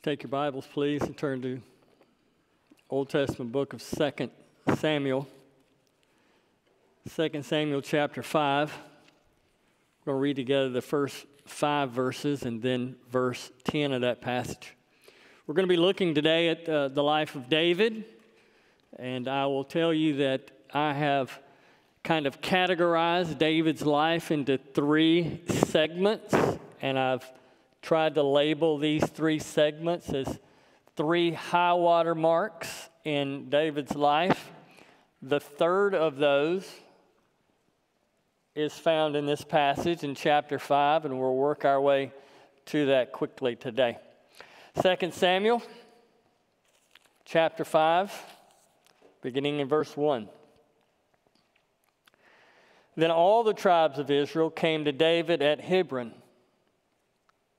Take your Bibles, please, and turn to Old Testament book of 2 Samuel. 2 Samuel chapter 5. We're going to read together the first five verses and then verse 10 of that passage. We're going to be looking today at uh, the life of David, and I will tell you that I have kind of categorized David's life into three segments, and I've tried to label these three segments as three high water marks in David's life. The third of those is found in this passage in chapter 5, and we'll work our way to that quickly today. 2 Samuel chapter 5, beginning in verse 1. Then all the tribes of Israel came to David at Hebron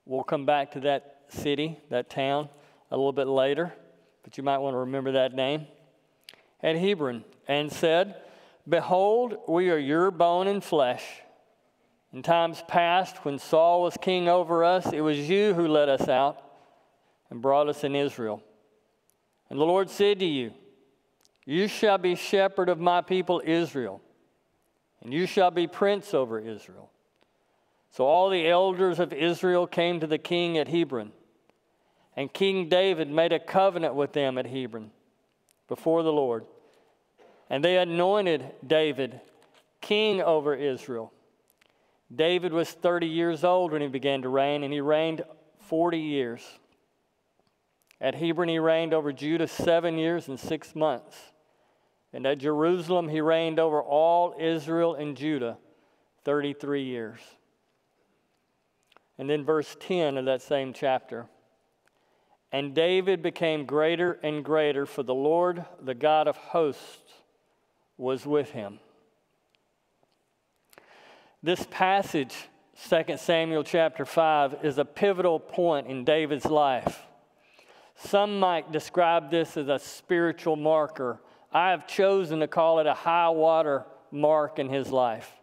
We'll come back to that city, that town, a little bit later, but you might want to remember that name. At Hebron, and said, Behold, we are your bone and flesh. In times past, when Saul was king over us, it was you who led us out and brought us in Israel. And the Lord said to you, You shall be shepherd of my people Israel, and you shall be prince over Israel. So all the elders of Israel came to the king at Hebron. And King David made a covenant with them at Hebron before the Lord. And they anointed David king over Israel. David was 30 years old when he began to reign, and he reigned 40 years. At Hebron, he reigned over Judah seven years and six months. And at Jerusalem, he reigned over all Israel and Judah 33 years. And then verse 10 of that same chapter. And David became greater and greater, for the Lord, the God of hosts, was with him. This passage, 2 Samuel chapter 5, is a pivotal point in David's life. Some might describe this as a spiritual marker. I have chosen to call it a high water mark in his life.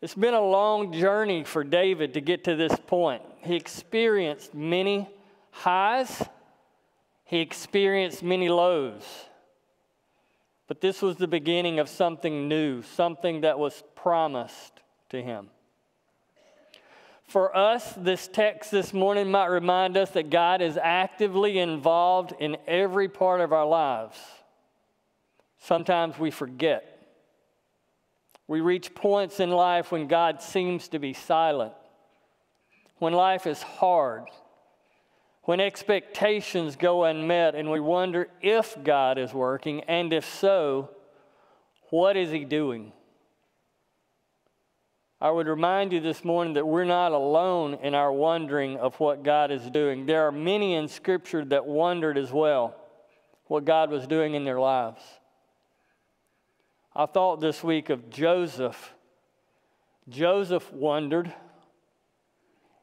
It's been a long journey for David to get to this point. He experienced many highs, he experienced many lows. But this was the beginning of something new, something that was promised to him. For us, this text this morning might remind us that God is actively involved in every part of our lives. Sometimes we forget. We reach points in life when God seems to be silent, when life is hard, when expectations go unmet, and we wonder if God is working, and if so, what is He doing? I would remind you this morning that we're not alone in our wondering of what God is doing. There are many in Scripture that wondered as well what God was doing in their lives. I thought this week of Joseph. Joseph wondered.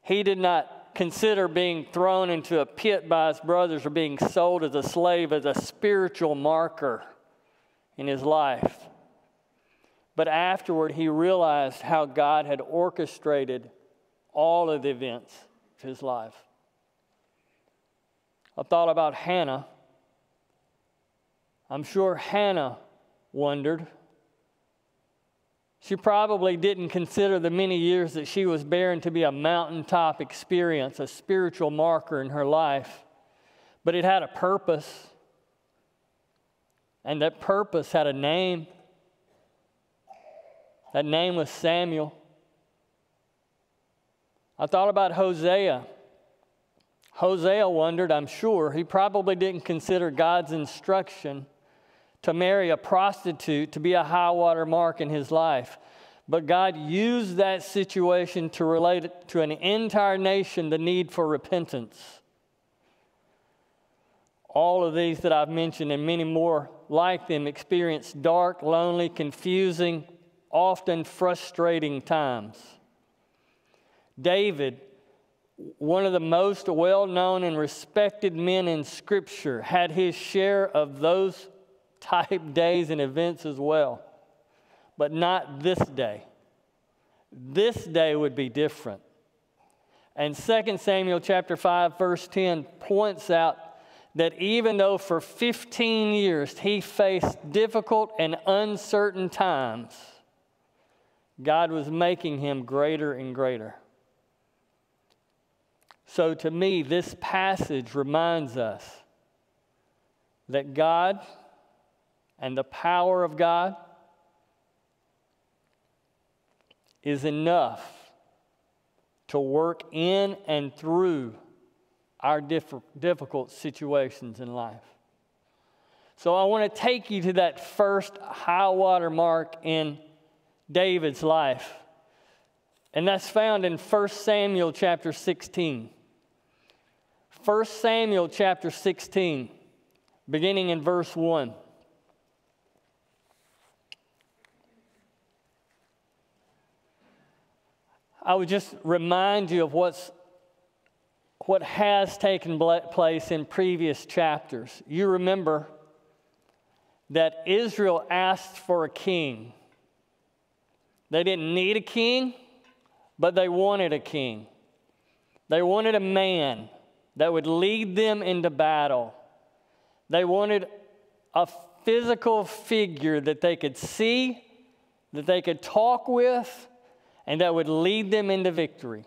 He did not consider being thrown into a pit by his brothers or being sold as a slave as a spiritual marker in his life. But afterward, he realized how God had orchestrated all of the events of his life. I thought about Hannah. I'm sure Hannah wondered she probably didn't consider the many years that she was barren to be a mountaintop experience, a spiritual marker in her life, but it had a purpose. And that purpose had a name. That name was Samuel. I thought about Hosea. Hosea wondered, I'm sure, he probably didn't consider God's instruction to marry a prostitute to be a high water mark in his life. But God used that situation to relate to an entire nation the need for repentance. All of these that I've mentioned and many more like them experienced dark, lonely, confusing, often frustrating times. David, one of the most well known and respected men in Scripture, had his share of those type days and events as well. But not this day. This day would be different. And 2 Samuel chapter 5 verse 10 points out that even though for 15 years he faced difficult and uncertain times, God was making him greater and greater. So to me, this passage reminds us that God and the power of God is enough to work in and through our diff- difficult situations in life. So I want to take you to that first high water mark in David's life. And that's found in 1 Samuel chapter 16. 1 Samuel chapter 16, beginning in verse 1. I would just remind you of what's what has taken place in previous chapters. You remember that Israel asked for a king. They didn't need a king, but they wanted a king. They wanted a man that would lead them into battle. They wanted a physical figure that they could see, that they could talk with, and that would lead them into victory.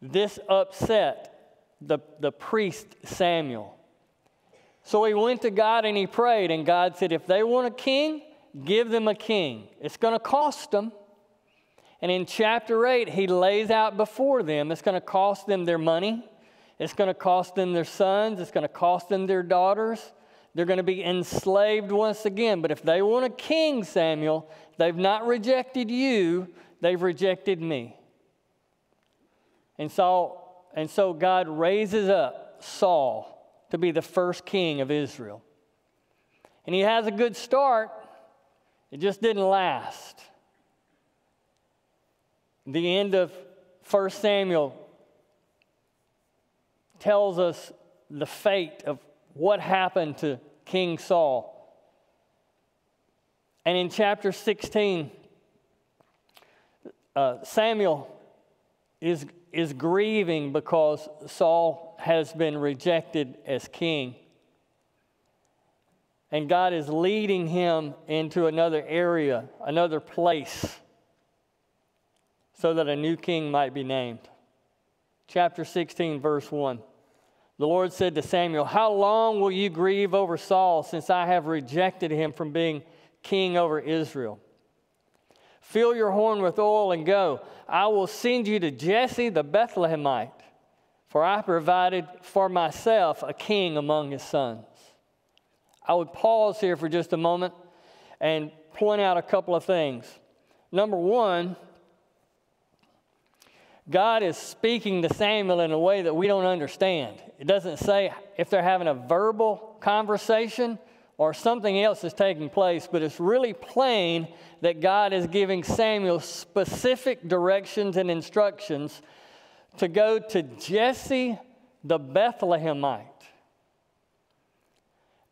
This upset the, the priest Samuel. So he went to God and he prayed, and God said, If they want a king, give them a king. It's going to cost them. And in chapter 8, he lays out before them it's going to cost them their money, it's going to cost them their sons, it's going to cost them their daughters. They're going to be enslaved once again. But if they want a king, Samuel, they've not rejected you, they've rejected me. And so, and so God raises up Saul to be the first king of Israel. And he has a good start, it just didn't last. The end of 1 Samuel tells us the fate of what happened to King Saul. And in chapter 16, uh, Samuel is is grieving because Saul has been rejected as king. And God is leading him into another area, another place, so that a new king might be named. Chapter 16, verse 1. The Lord said to Samuel, How long will you grieve over Saul since I have rejected him from being king over Israel? Fill your horn with oil and go. I will send you to Jesse the Bethlehemite, for I provided for myself a king among his sons. I would pause here for just a moment and point out a couple of things. Number one, God is speaking to Samuel in a way that we don't understand. It doesn't say if they're having a verbal conversation or something else is taking place, but it's really plain that God is giving Samuel specific directions and instructions to go to Jesse the Bethlehemite.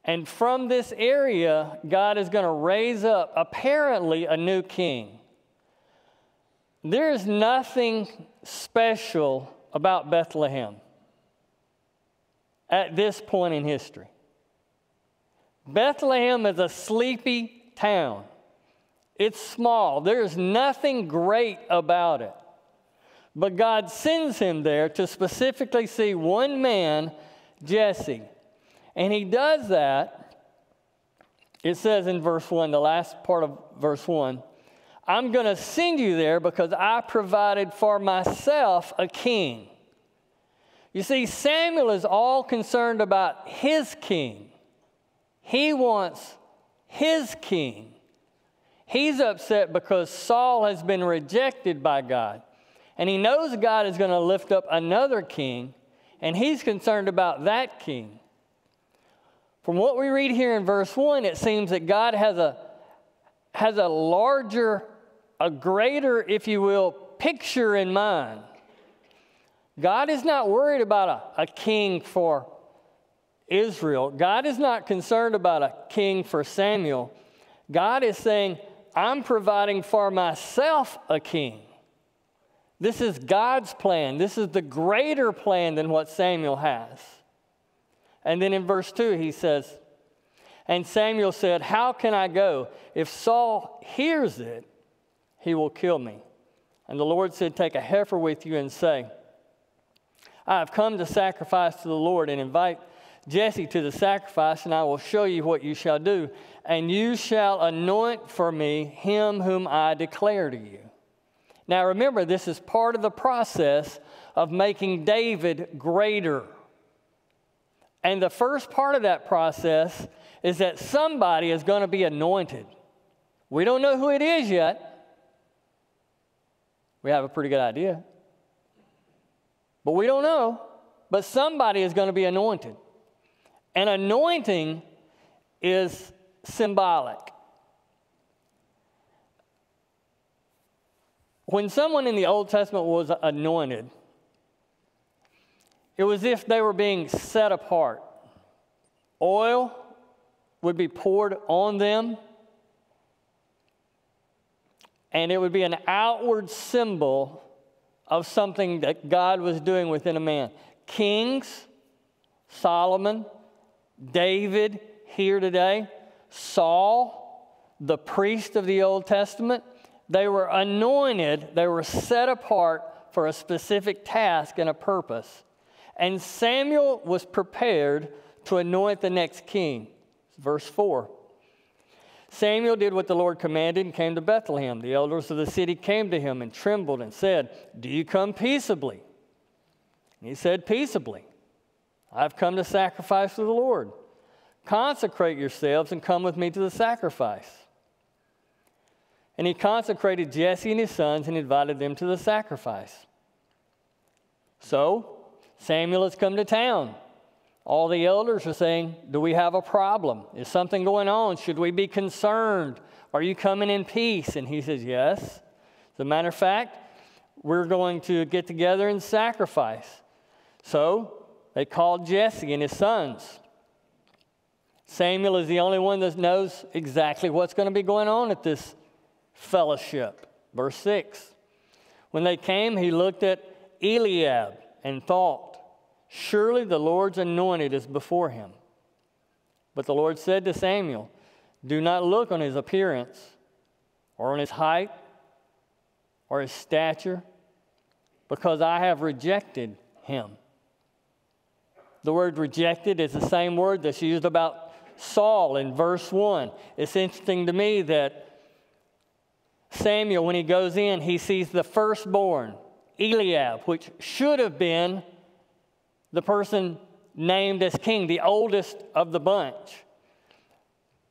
And from this area, God is going to raise up apparently a new king. There is nothing special about Bethlehem at this point in history. Bethlehem is a sleepy town. It's small. There's nothing great about it. But God sends him there to specifically see one man, Jesse. And he does that. It says in verse 1, the last part of verse 1, I'm going to send you there because I provided for myself a king. You see, Samuel is all concerned about his king. He wants his king. He's upset because Saul has been rejected by God. And he knows God is going to lift up another king, and he's concerned about that king. From what we read here in verse 1, it seems that God has a, has a larger, a greater, if you will, picture in mind. God is not worried about a, a king for Israel, God is not concerned about a king for Samuel. God is saying, I'm providing for myself a king. This is God's plan. This is the greater plan than what Samuel has. And then in verse 2, he says, And Samuel said, How can I go? If Saul hears it, he will kill me. And the Lord said, Take a heifer with you and say, I have come to sacrifice to the Lord and invite Jesse to the sacrifice, and I will show you what you shall do. And you shall anoint for me him whom I declare to you. Now remember, this is part of the process of making David greater. And the first part of that process is that somebody is going to be anointed. We don't know who it is yet. We have a pretty good idea. But we don't know. But somebody is going to be anointed. And anointing is symbolic. When someone in the Old Testament was anointed, it was if they were being set apart. Oil would be poured on them, and it would be an outward symbol of something that God was doing within a man. Kings, Solomon, David here today, Saul, the priest of the Old Testament, they were anointed, they were set apart for a specific task and a purpose. And Samuel was prepared to anoint the next king. Verse 4. Samuel did what the Lord commanded and came to Bethlehem. The elders of the city came to him and trembled and said, Do you come peaceably? And he said, Peaceably. I've come to sacrifice to the Lord. Consecrate yourselves and come with me to the sacrifice. And he consecrated Jesse and his sons and invited them to the sacrifice. So Samuel has come to town. All the elders are saying, Do we have a problem? Is something going on? Should we be concerned? Are you coming in peace? And he says, Yes. As a matter of fact, we're going to get together and sacrifice. So they called Jesse and his sons. Samuel is the only one that knows exactly what's going to be going on at this fellowship. Verse 6. When they came, he looked at Eliab and thought, Surely the Lord's anointed is before him. But the Lord said to Samuel, Do not look on his appearance, or on his height, or his stature, because I have rejected him. The word rejected is the same word that's used about Saul in verse 1. It's interesting to me that Samuel, when he goes in, he sees the firstborn, Eliab, which should have been the person named as king, the oldest of the bunch.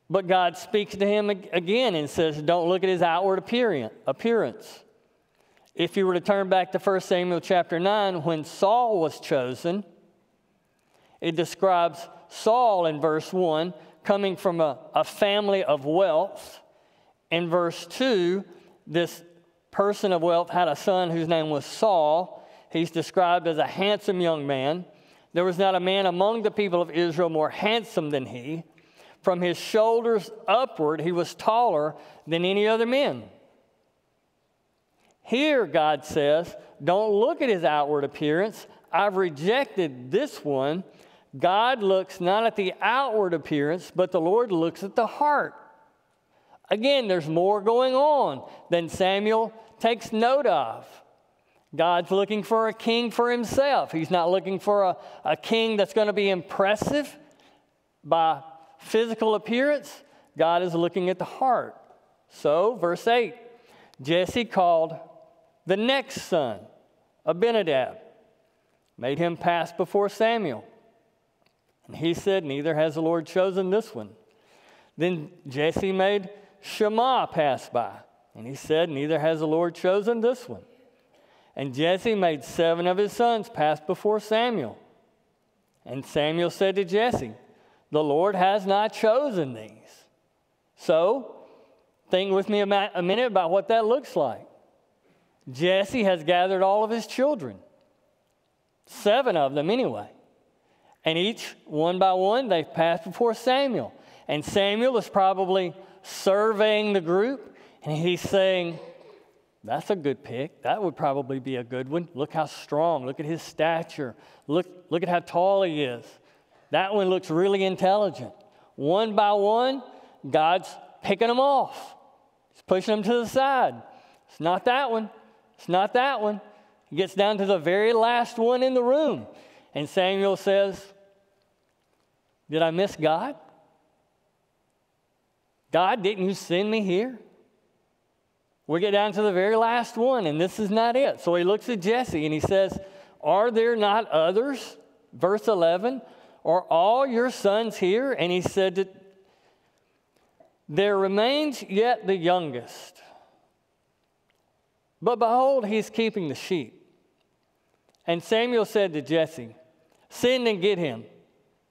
But God speaks to him again and says, Don't look at his outward appearance. If you were to turn back to 1 Samuel chapter 9, when Saul was chosen, it describes Saul in verse 1 coming from a, a family of wealth. In verse 2, this person of wealth had a son whose name was Saul. He's described as a handsome young man. There was not a man among the people of Israel more handsome than he. From his shoulders upward, he was taller than any other men. Here, God says, don't look at his outward appearance. I've rejected this one. God looks not at the outward appearance, but the Lord looks at the heart. Again, there's more going on than Samuel takes note of. God's looking for a king for himself. He's not looking for a, a king that's going to be impressive by physical appearance. God is looking at the heart. So, verse 8 Jesse called the next son, Abinadab, made him pass before Samuel. And he said, Neither has the Lord chosen this one. Then Jesse made Shammah pass by. And he said, Neither has the Lord chosen this one. And Jesse made seven of his sons pass before Samuel. And Samuel said to Jesse, The Lord has not chosen these. So, think with me a minute about what that looks like. Jesse has gathered all of his children, seven of them anyway. And each, one by one, they've passed before Samuel. And Samuel is probably surveying the group, and he's saying, That's a good pick. That would probably be a good one. Look how strong. Look at his stature. Look, look at how tall he is. That one looks really intelligent. One by one, God's picking them off. He's pushing them to the side. It's not that one. It's not that one. He gets down to the very last one in the room. And Samuel says, Did I miss God? God, didn't you send me here? We get down to the very last one, and this is not it. So he looks at Jesse and he says, Are there not others? Verse 11, Are all your sons here? And he said, There remains yet the youngest. But behold, he's keeping the sheep. And Samuel said to Jesse, Send and get him,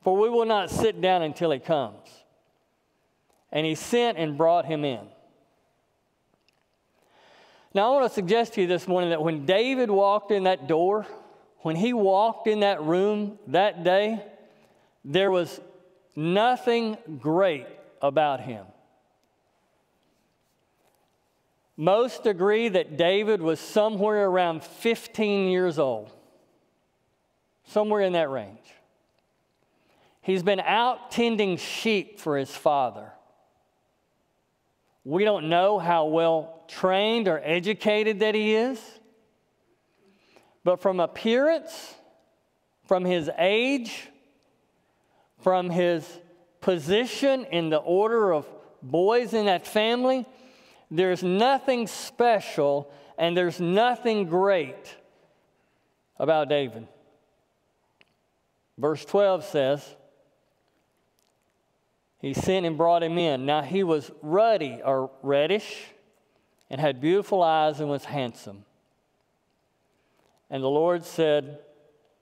for we will not sit down until he comes. And he sent and brought him in. Now, I want to suggest to you this morning that when David walked in that door, when he walked in that room that day, there was nothing great about him. Most agree that David was somewhere around 15 years old, somewhere in that range. He's been out tending sheep for his father. We don't know how well trained or educated that he is, but from appearance, from his age, from his position in the order of boys in that family, there's nothing special and there's nothing great about David. Verse 12 says, he sent and brought him in. Now he was ruddy or reddish and had beautiful eyes and was handsome. And the Lord said,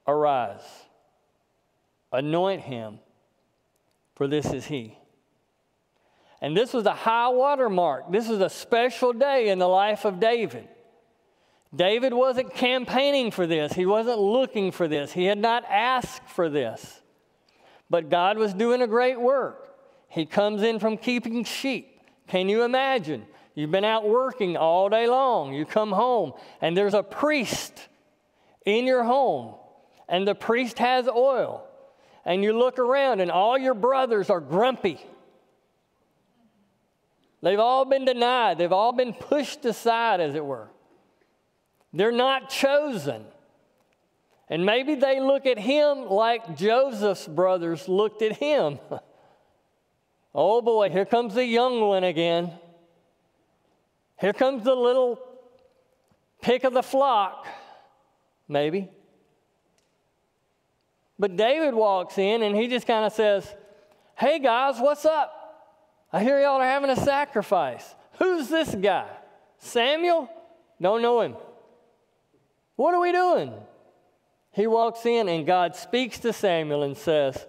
Arise, anoint him, for this is he. And this was a high water mark. This was a special day in the life of David. David wasn't campaigning for this, he wasn't looking for this, he had not asked for this. But God was doing a great work. He comes in from keeping sheep. Can you imagine? You've been out working all day long. You come home, and there's a priest in your home, and the priest has oil. And you look around, and all your brothers are grumpy. They've all been denied, they've all been pushed aside, as it were. They're not chosen. And maybe they look at him like Joseph's brothers looked at him. Oh boy, here comes the young one again. Here comes the little pick of the flock, maybe. But David walks in and he just kind of says, Hey guys, what's up? I hear y'all are having a sacrifice. Who's this guy? Samuel? Don't know him. What are we doing? He walks in and God speaks to Samuel and says,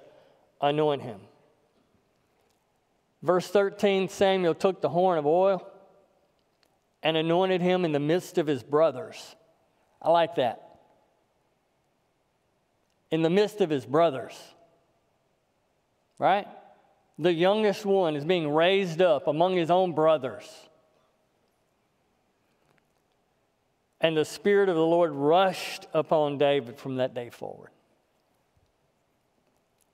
Anoint him. Verse 13 Samuel took the horn of oil and anointed him in the midst of his brothers. I like that. In the midst of his brothers. Right? The youngest one is being raised up among his own brothers. And the Spirit of the Lord rushed upon David from that day forward.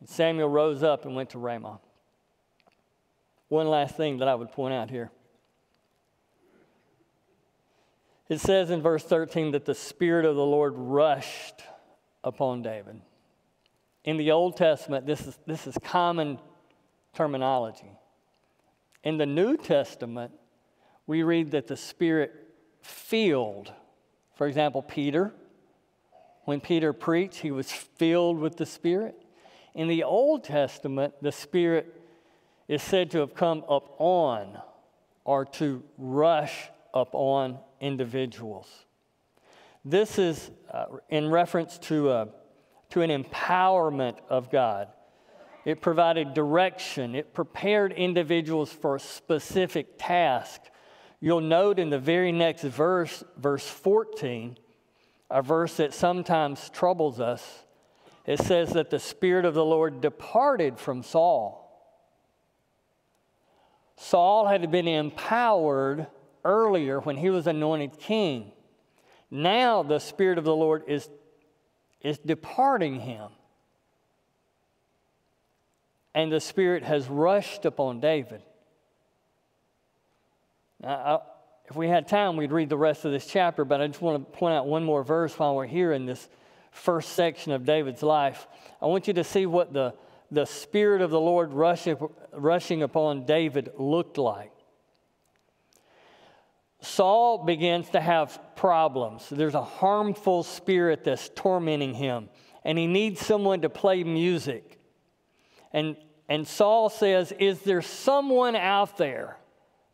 And Samuel rose up and went to Ramah. One last thing that I would point out here. It says in verse 13 that the Spirit of the Lord rushed upon David. In the Old Testament, this is, this is common terminology. In the New Testament, we read that the Spirit filled. For example, Peter, when Peter preached, he was filled with the Spirit. In the Old Testament, the Spirit is said to have come up on or to rush up on individuals. This is uh, in reference to, uh, to an empowerment of God. It provided direction, it prepared individuals for a specific task. You'll note in the very next verse, verse 14, a verse that sometimes troubles us, it says that the Spirit of the Lord departed from Saul. Saul had been empowered earlier when he was anointed king. Now the Spirit of the Lord is, is departing him. And the Spirit has rushed upon David. If we had time, we'd read the rest of this chapter, but I just want to point out one more verse while we're here in this first section of David's life. I want you to see what the, the Spirit of the Lord rushing, rushing upon David looked like. Saul begins to have problems. There's a harmful spirit that's tormenting him, and he needs someone to play music. And, and Saul says, Is there someone out there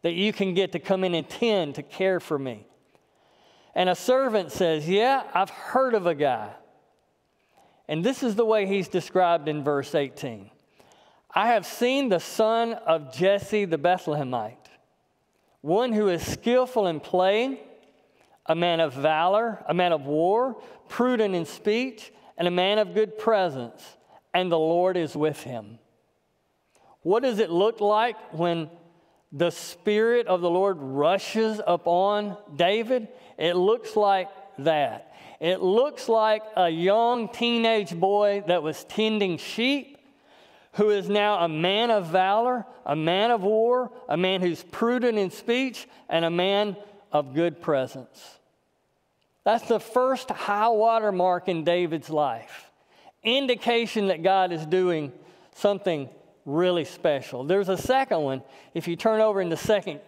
that you can get to come in and tend to care for me. And a servant says, Yeah, I've heard of a guy. And this is the way he's described in verse 18 I have seen the son of Jesse the Bethlehemite, one who is skillful in playing, a man of valor, a man of war, prudent in speech, and a man of good presence, and the Lord is with him. What does it look like when the Spirit of the Lord rushes upon David, it looks like that. It looks like a young teenage boy that was tending sheep who is now a man of valor, a man of war, a man who's prudent in speech, and a man of good presence. That's the first high water mark in David's life. Indication that God is doing something really special. There's a second one if you turn over into second,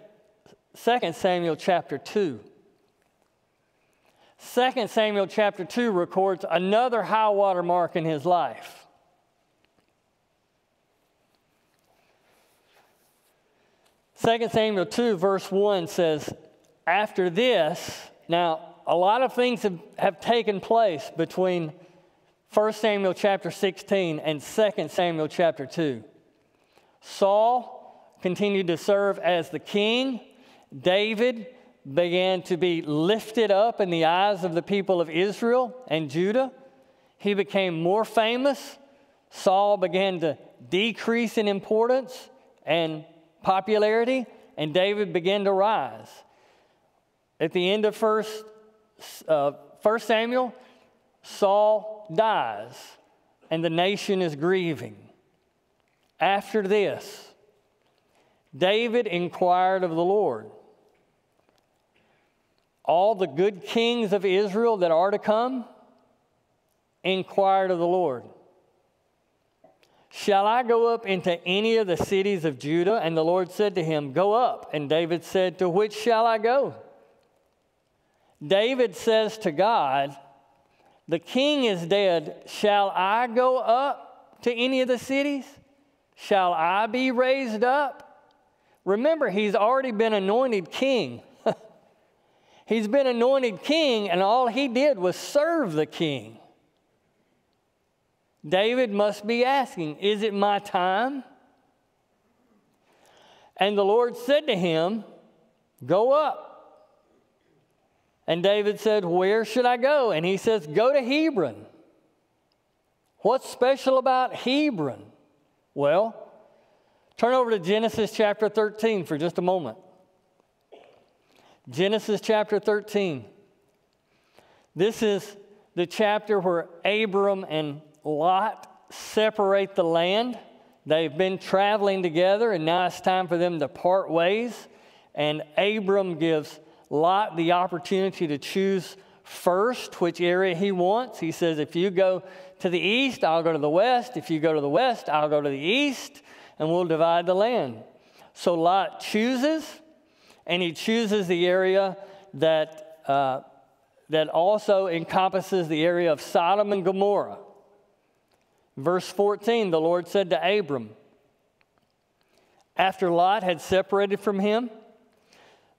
second Samuel chapter 2. 2 Samuel chapter 2 records another high water mark in his life. Second Samuel 2, verse 1 says, After this, now a lot of things have, have taken place between 1 Samuel chapter 16 and 2 Samuel chapter 2. Saul continued to serve as the king. David began to be lifted up in the eyes of the people of Israel and Judah. He became more famous. Saul began to decrease in importance and popularity, and David began to rise. At the end of First, uh, Samuel, Saul dies, and the nation is grieving. After this, David inquired of the Lord. All the good kings of Israel that are to come inquired of the Lord. Shall I go up into any of the cities of Judah? And the Lord said to him, Go up. And David said, To which shall I go? David says to God, The king is dead. Shall I go up to any of the cities? Shall I be raised up? Remember, he's already been anointed king. he's been anointed king, and all he did was serve the king. David must be asking, Is it my time? And the Lord said to him, Go up. And David said, Where should I go? And he says, Go to Hebron. What's special about Hebron? Well, turn over to Genesis chapter 13 for just a moment. Genesis chapter 13. This is the chapter where Abram and Lot separate the land. They've been traveling together, and now it's time for them to part ways. And Abram gives Lot the opportunity to choose first which area he wants. He says, If you go to the east, I'll go to the west. If you go to the west, I'll go to the east, and we'll divide the land. So Lot chooses, and he chooses the area that, uh, that also encompasses the area of Sodom and Gomorrah. Verse 14, the Lord said to Abram, after Lot had separated from him,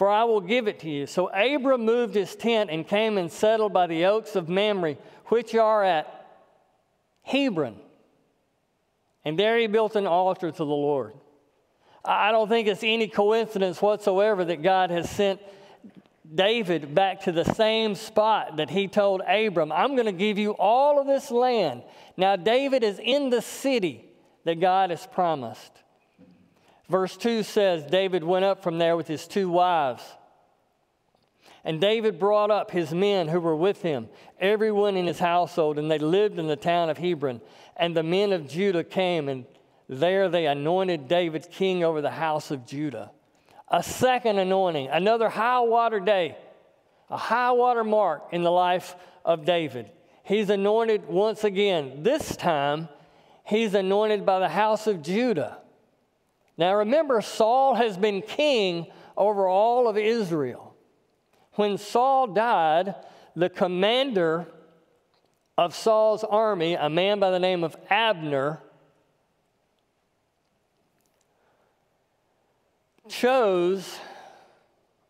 for I will give it to you. So Abram moved his tent and came and settled by the oaks of Mamre, which are at Hebron. And there he built an altar to the Lord. I don't think it's any coincidence whatsoever that God has sent David back to the same spot that he told Abram, I'm going to give you all of this land. Now, David is in the city that God has promised. Verse 2 says David went up from there with his two wives. And David brought up his men who were with him, everyone in his household, and they lived in the town of Hebron. And the men of Judah came, and there they anointed David king over the house of Judah. A second anointing, another high water day, a high water mark in the life of David. He's anointed once again. This time, he's anointed by the house of Judah. Now remember, Saul has been king over all of Israel. When Saul died, the commander of Saul's army, a man by the name of Abner, chose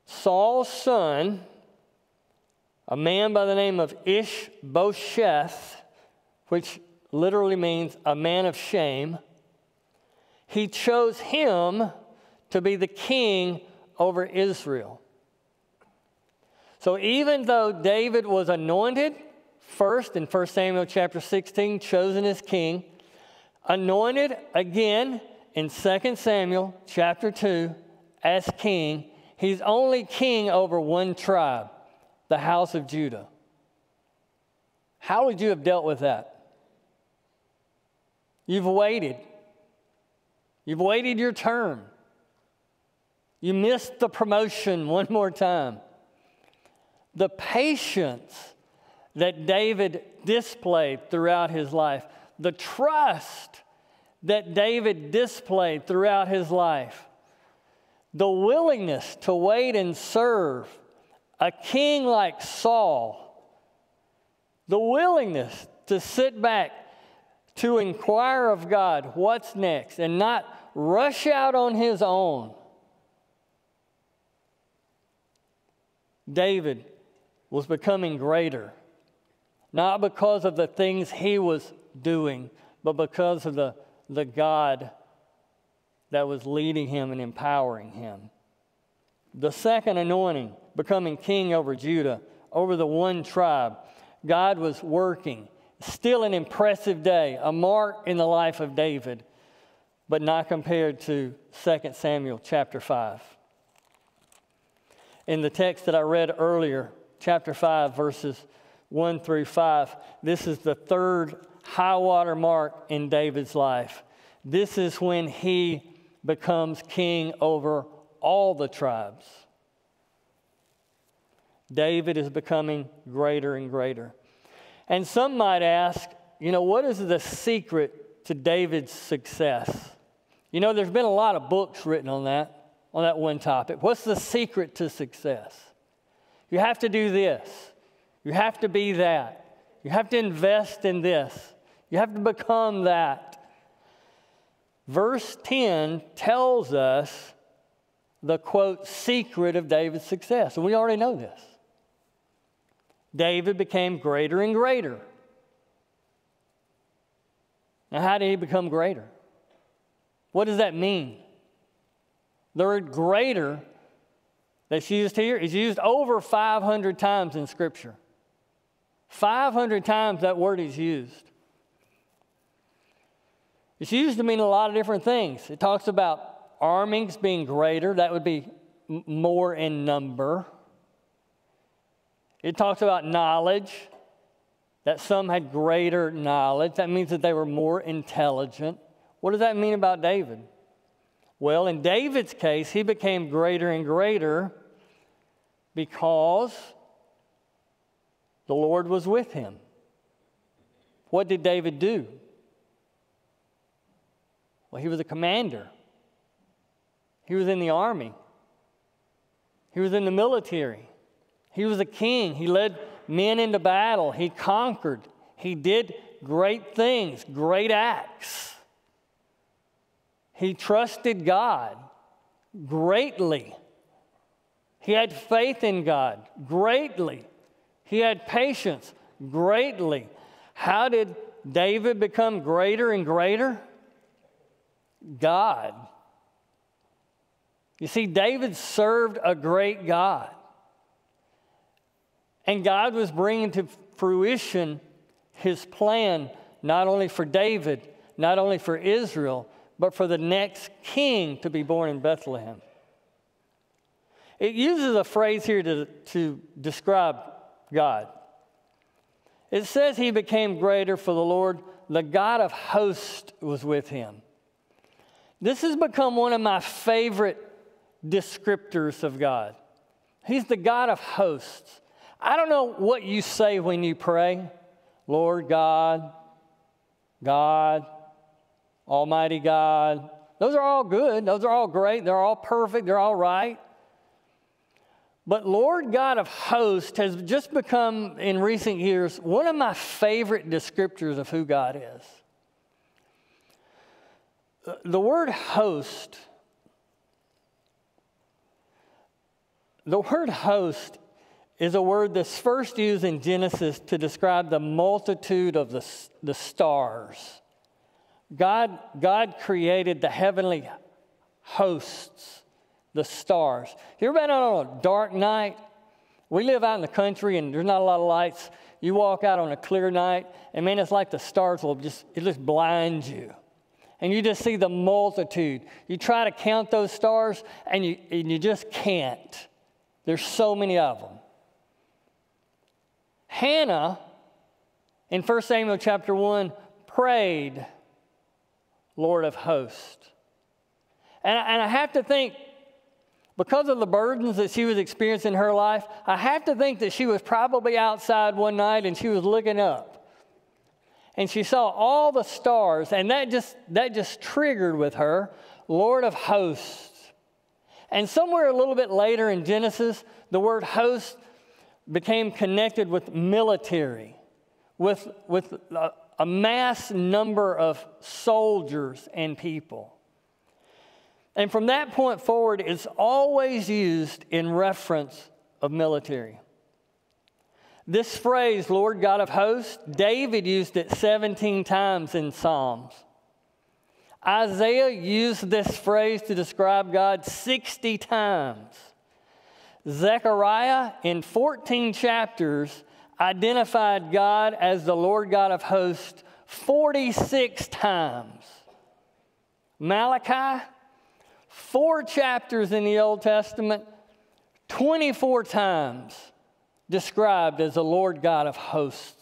Saul's son, a man by the name of Ishbosheth, which literally means a man of shame he chose him to be the king over Israel. So even though David was anointed first in 1 Samuel chapter 16, chosen as king, anointed again in 2 Samuel chapter 2 as king, he's only king over one tribe, the house of Judah. How would you have dealt with that? You've waited. You've waited your turn. You missed the promotion one more time. The patience that David displayed throughout his life, the trust that David displayed throughout his life, the willingness to wait and serve a king like Saul, the willingness to sit back to inquire of God what's next and not rush out on his own. David was becoming greater, not because of the things he was doing, but because of the, the God that was leading him and empowering him. The second anointing, becoming king over Judah, over the one tribe, God was working Still an impressive day, a mark in the life of David, but not compared to 2 Samuel chapter 5. In the text that I read earlier, chapter 5, verses 1 through 5, this is the third high water mark in David's life. This is when he becomes king over all the tribes. David is becoming greater and greater. And some might ask, you know, what is the secret to David's success? You know, there's been a lot of books written on that, on that one topic. What's the secret to success? You have to do this. You have to be that. You have to invest in this. You have to become that. Verse 10 tells us the quote, secret of David's success. And we already know this. David became greater and greater. Now, how did he become greater? What does that mean? The word greater that's used here is used over 500 times in Scripture. 500 times that word is used. It's used to mean a lot of different things. It talks about armies being greater, that would be more in number. It talks about knowledge, that some had greater knowledge. That means that they were more intelligent. What does that mean about David? Well, in David's case, he became greater and greater because the Lord was with him. What did David do? Well, he was a commander, he was in the army, he was in the military. He was a king. He led men into battle. He conquered. He did great things, great acts. He trusted God greatly. He had faith in God greatly. He had patience greatly. How did David become greater and greater? God. You see, David served a great God. And God was bringing to fruition his plan, not only for David, not only for Israel, but for the next king to be born in Bethlehem. It uses a phrase here to, to describe God. It says he became greater for the Lord, the God of hosts was with him. This has become one of my favorite descriptors of God. He's the God of hosts. I don't know what you say when you pray Lord God, God, Almighty God. Those are all good. Those are all great. They're all perfect. They're all right. But Lord God of hosts has just become, in recent years, one of my favorite descriptors of who God is. The word host, the word host is a word that's first used in Genesis to describe the multitude of the, the stars. God, God created the heavenly hosts, the stars. You ever been on a dark night? We live out in the country and there's not a lot of lights. You walk out on a clear night, and man, it's like the stars will just, it just blinds you. And you just see the multitude. You try to count those stars, and you, and you just can't. There's so many of them. Hannah, in 1 Samuel chapter 1, prayed, Lord of hosts. And, and I have to think, because of the burdens that she was experiencing in her life, I have to think that she was probably outside one night and she was looking up. And she saw all the stars, and that just, that just triggered with her, Lord of hosts. And somewhere a little bit later in Genesis, the word host became connected with military, with, with uh, a, mass number of soldiers and people. And from that point forward, it's always used in reference of military. This phrase, Lord God of hosts, David used it 17 times in Psalms. Isaiah used this phrase to describe God 60 times. Zechariah, in 14 chapters, identified God as the Lord God of hosts 46 times. Malachi, four chapters in the Old Testament, 24 times described as the Lord God of hosts.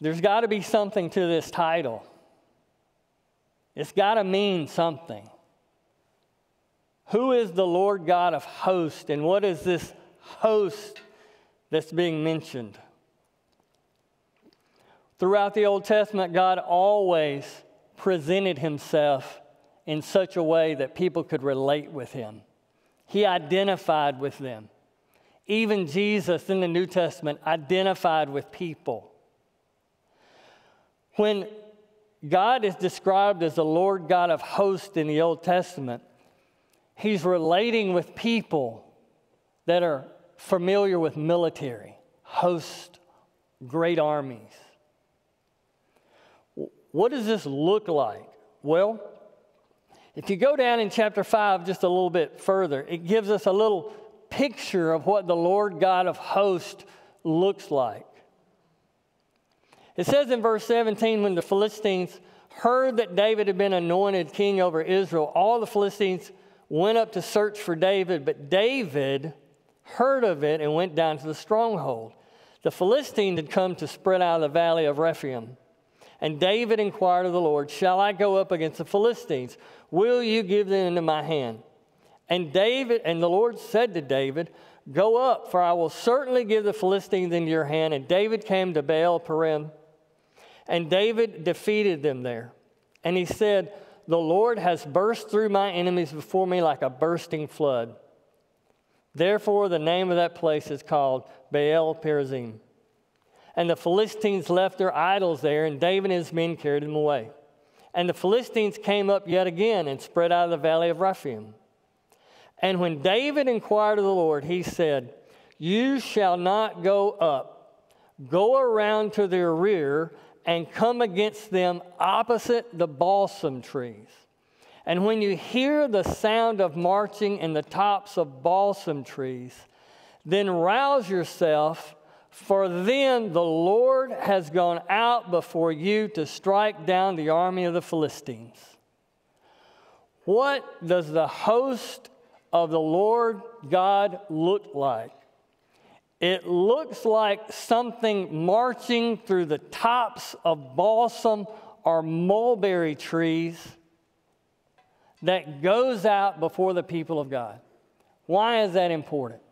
There's got to be something to this title. It's got to mean something. Who is the Lord God of hosts, and what is this host that's being mentioned? Throughout the Old Testament, God always presented himself in such a way that people could relate with him. He identified with them. Even Jesus in the New Testament identified with people. When God is described as the Lord God of hosts in the Old Testament, he's relating with people that are familiar with military, host great armies. What does this look like? Well, if you go down in chapter 5 just a little bit further, it gives us a little picture of what the Lord God of hosts looks like. It says in verse 17 when the Philistines heard that David had been anointed king over Israel, all the Philistines went up to search for David, but David heard of it and went down to the stronghold. The Philistines had come to spread out of the valley of Rephaim. And David inquired of the Lord, Shall I go up against the Philistines? Will you give them into my hand? And David, and the Lord said to David, Go up, for I will certainly give the Philistines into your hand. And David came to Baal Perazim, and David defeated them there. And he said, the Lord has burst through my enemies before me like a bursting flood. Therefore, the name of that place is called Baal Perazim. And the Philistines left their idols there, and David and his men carried them away. And the Philistines came up yet again and spread out of the valley of Rephaim. And when David inquired of the Lord, he said, You shall not go up. Go around to their rear and come against them opposite the balsam trees. And when you hear the sound of marching in the tops of balsam trees, then rouse yourself, for then the Lord has gone out before you to strike down the army of the Philistines. What does the host of the Lord God look like? It looks like something marching through the tops of balsam or mulberry trees that goes out before the people of God. Why is that important?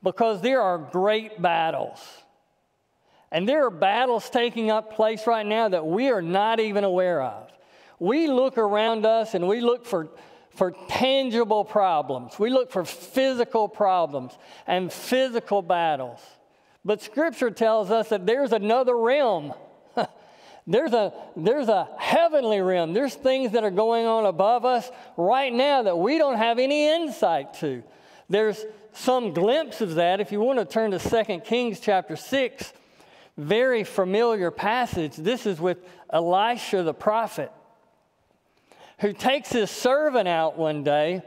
Because there are great battles. And there are battles taking up place right now that we are not even aware of. We look around us and we look for, for tangible problems. We look for physical problems and physical battles. But Scripture tells us that there's another realm there's a, there's a heavenly realm. There's things that are going on above us right now that we don't have any insight to. There's some glimpse of that. If you want to turn to 2 Kings chapter 6, very familiar passage. This is with Elisha the prophet, who takes his servant out one day,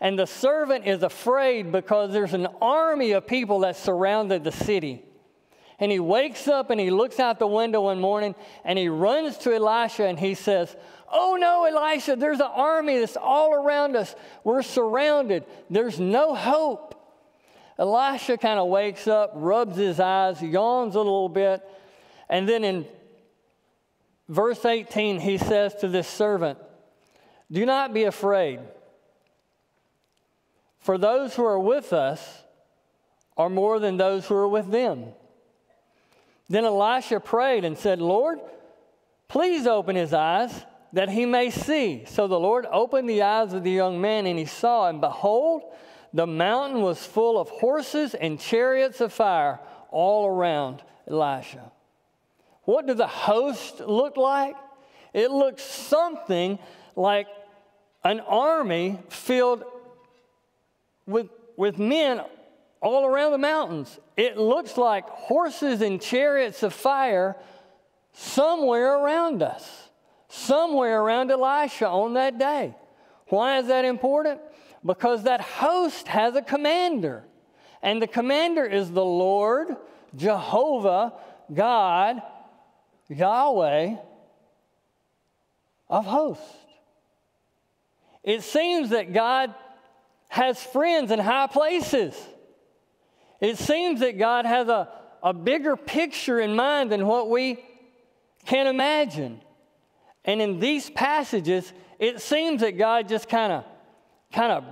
and the servant is afraid because there's an army of people that surrounded the city. And he wakes up and he looks out the window one morning and he runs to Elisha and he says, Oh no, Elisha, there's an army that's all around us. We're surrounded. There's no hope. Elisha kind of wakes up, rubs his eyes, yawns a little bit, and then in verse 18, he says to this servant, Do not be afraid, for those who are with us are more than those who are with them. Then Elisha prayed and said, Lord, please open his eyes that he may see. So the Lord opened the eyes of the young man, and he saw, and behold, the mountain was full of horses and chariots of fire all around Elisha. What did the host look like? It looked something like an army filled with, with men all around the mountains. It looks like horses and chariots of fire somewhere around us, somewhere around Elisha on that day. Why is that important? Because that host has a commander, and the commander is the Lord, Jehovah, God, Yahweh of hosts. It seems that God has friends in high places. It seems that God has a, a bigger picture in mind than what we can imagine. And in these passages, it seems that God just kind of kind of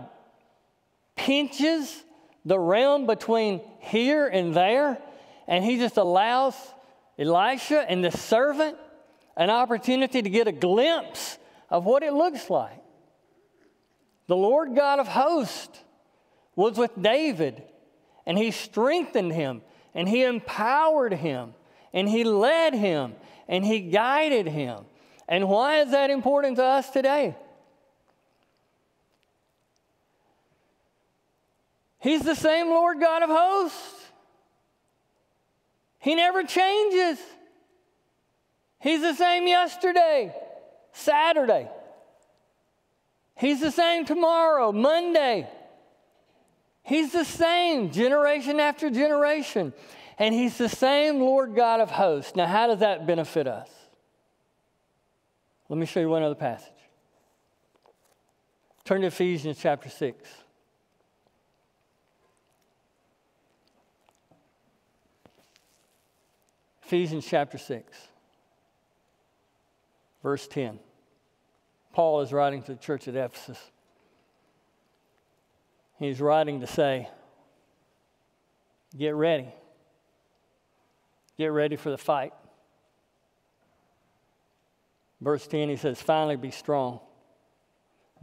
pinches the realm between here and there, and he just allows Elisha and the servant an opportunity to get a glimpse of what it looks like. The Lord God of hosts was with David and he strengthened him, and he empowered him, and he led him, and he guided him. And why is that important to us today? He's the same Lord God of hosts. He never changes. He's the same yesterday, Saturday. He's the same tomorrow, Monday. He's the same generation after generation. And He's the same Lord God of hosts. Now, how does that benefit us? Let me show you one other passage. Turn to Ephesians chapter 6. Ephesians chapter 6, verse 10. Paul is writing to the church at Ephesus. He's writing to say, Get ready. Get ready for the fight. Verse 10, he says, Finally, be strong.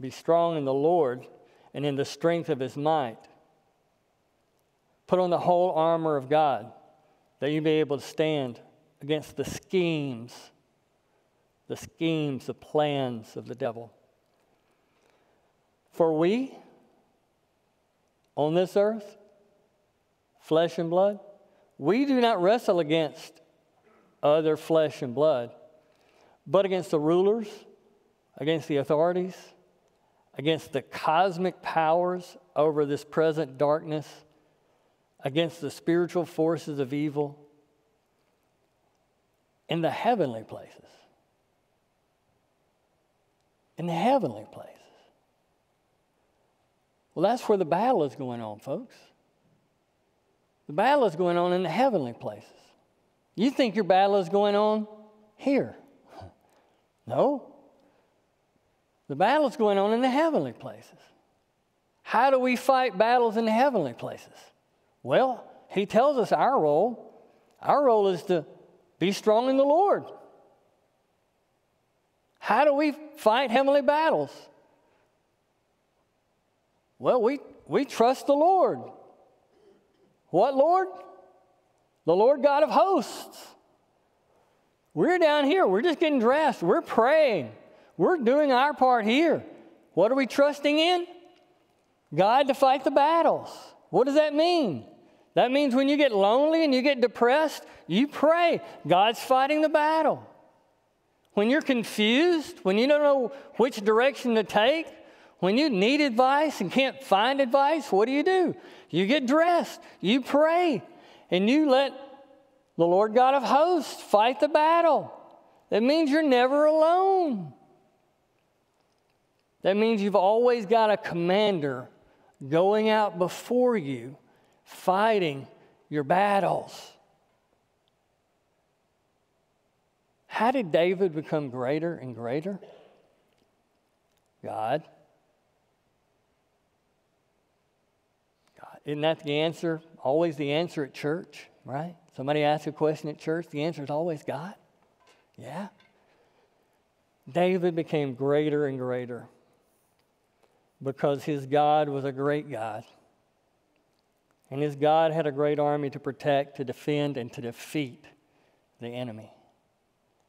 Be strong in the Lord and in the strength of his might. Put on the whole armor of God that you may be able to stand against the schemes, the schemes, the plans of the devil. For we, on this earth, flesh and blood, we do not wrestle against other flesh and blood, but against the rulers, against the authorities, against the cosmic powers over this present darkness, against the spiritual forces of evil in the heavenly places. In the heavenly places. Well, that's where the battle is going on, folks. The battle is going on in the heavenly places. You think your battle is going on here. No. The battle is going on in the heavenly places. How do we fight battles in the heavenly places? Well, he tells us our role. Our role is to be strong in the Lord. How do we fight heavenly battles? Well, we, we trust the Lord. What Lord? The Lord God of hosts. We're down here. We're just getting dressed. We're praying. We're doing our part here. What are we trusting in? God to fight the battles. What does that mean? That means when you get lonely and you get depressed, you pray. God's fighting the battle. When you're confused, when you don't know which direction to take, when you need advice and can't find advice, what do you do? You get dressed, you pray, and you let the Lord God of hosts fight the battle. That means you're never alone. That means you've always got a commander going out before you, fighting your battles. How did David become greater and greater? God. God. Isn't that the answer? Always the answer at church, right? Somebody asks a question at church, the answer is always God. Yeah. David became greater and greater because his God was a great God. And his God had a great army to protect, to defend, and to defeat the enemy.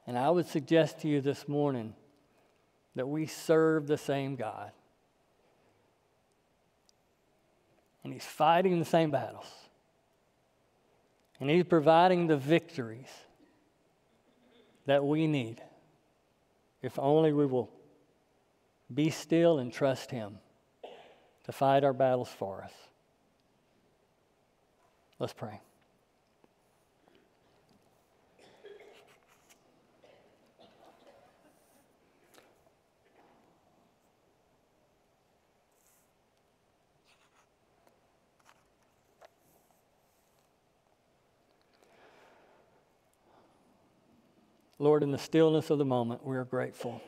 And I would suggest to you this morning that we serve the same God. And he's fighting the same battles. And he's providing the victories that we need if only we will be still and trust Him to fight our battles for us. Let's pray. Lord, in the stillness of the moment, we are grateful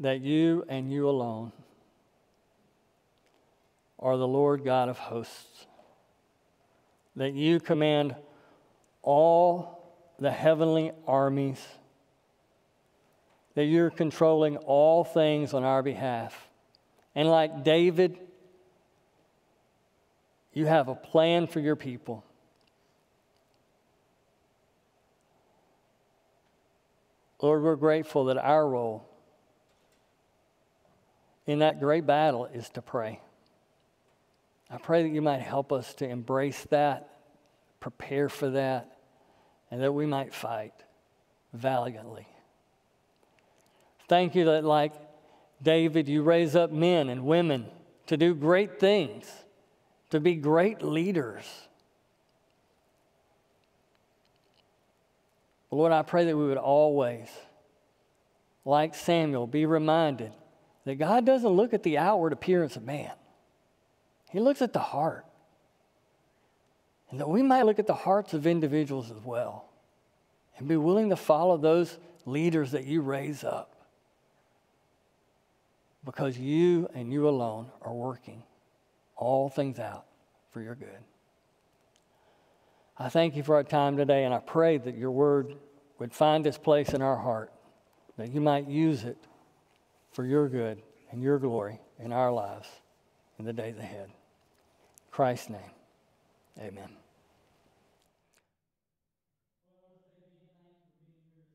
that you and you alone are the Lord God of hosts, that you command all the heavenly armies, that you're controlling all things on our behalf. And like David, you have a plan for your people. Lord, we're grateful that our role in that great battle is to pray. I pray that you might help us to embrace that, prepare for that, and that we might fight valiantly. Thank you that, like David, you raise up men and women to do great things, to be great leaders. Lord, I pray that we would always, like Samuel, be reminded that God doesn't look at the outward appearance of man, He looks at the heart. And that we might look at the hearts of individuals as well and be willing to follow those leaders that you raise up because you and you alone are working all things out for your good. I thank you for our time today, and I pray that your word would find its place in our heart, that you might use it for your good and your glory in our lives in the days ahead. In Christ's name, amen.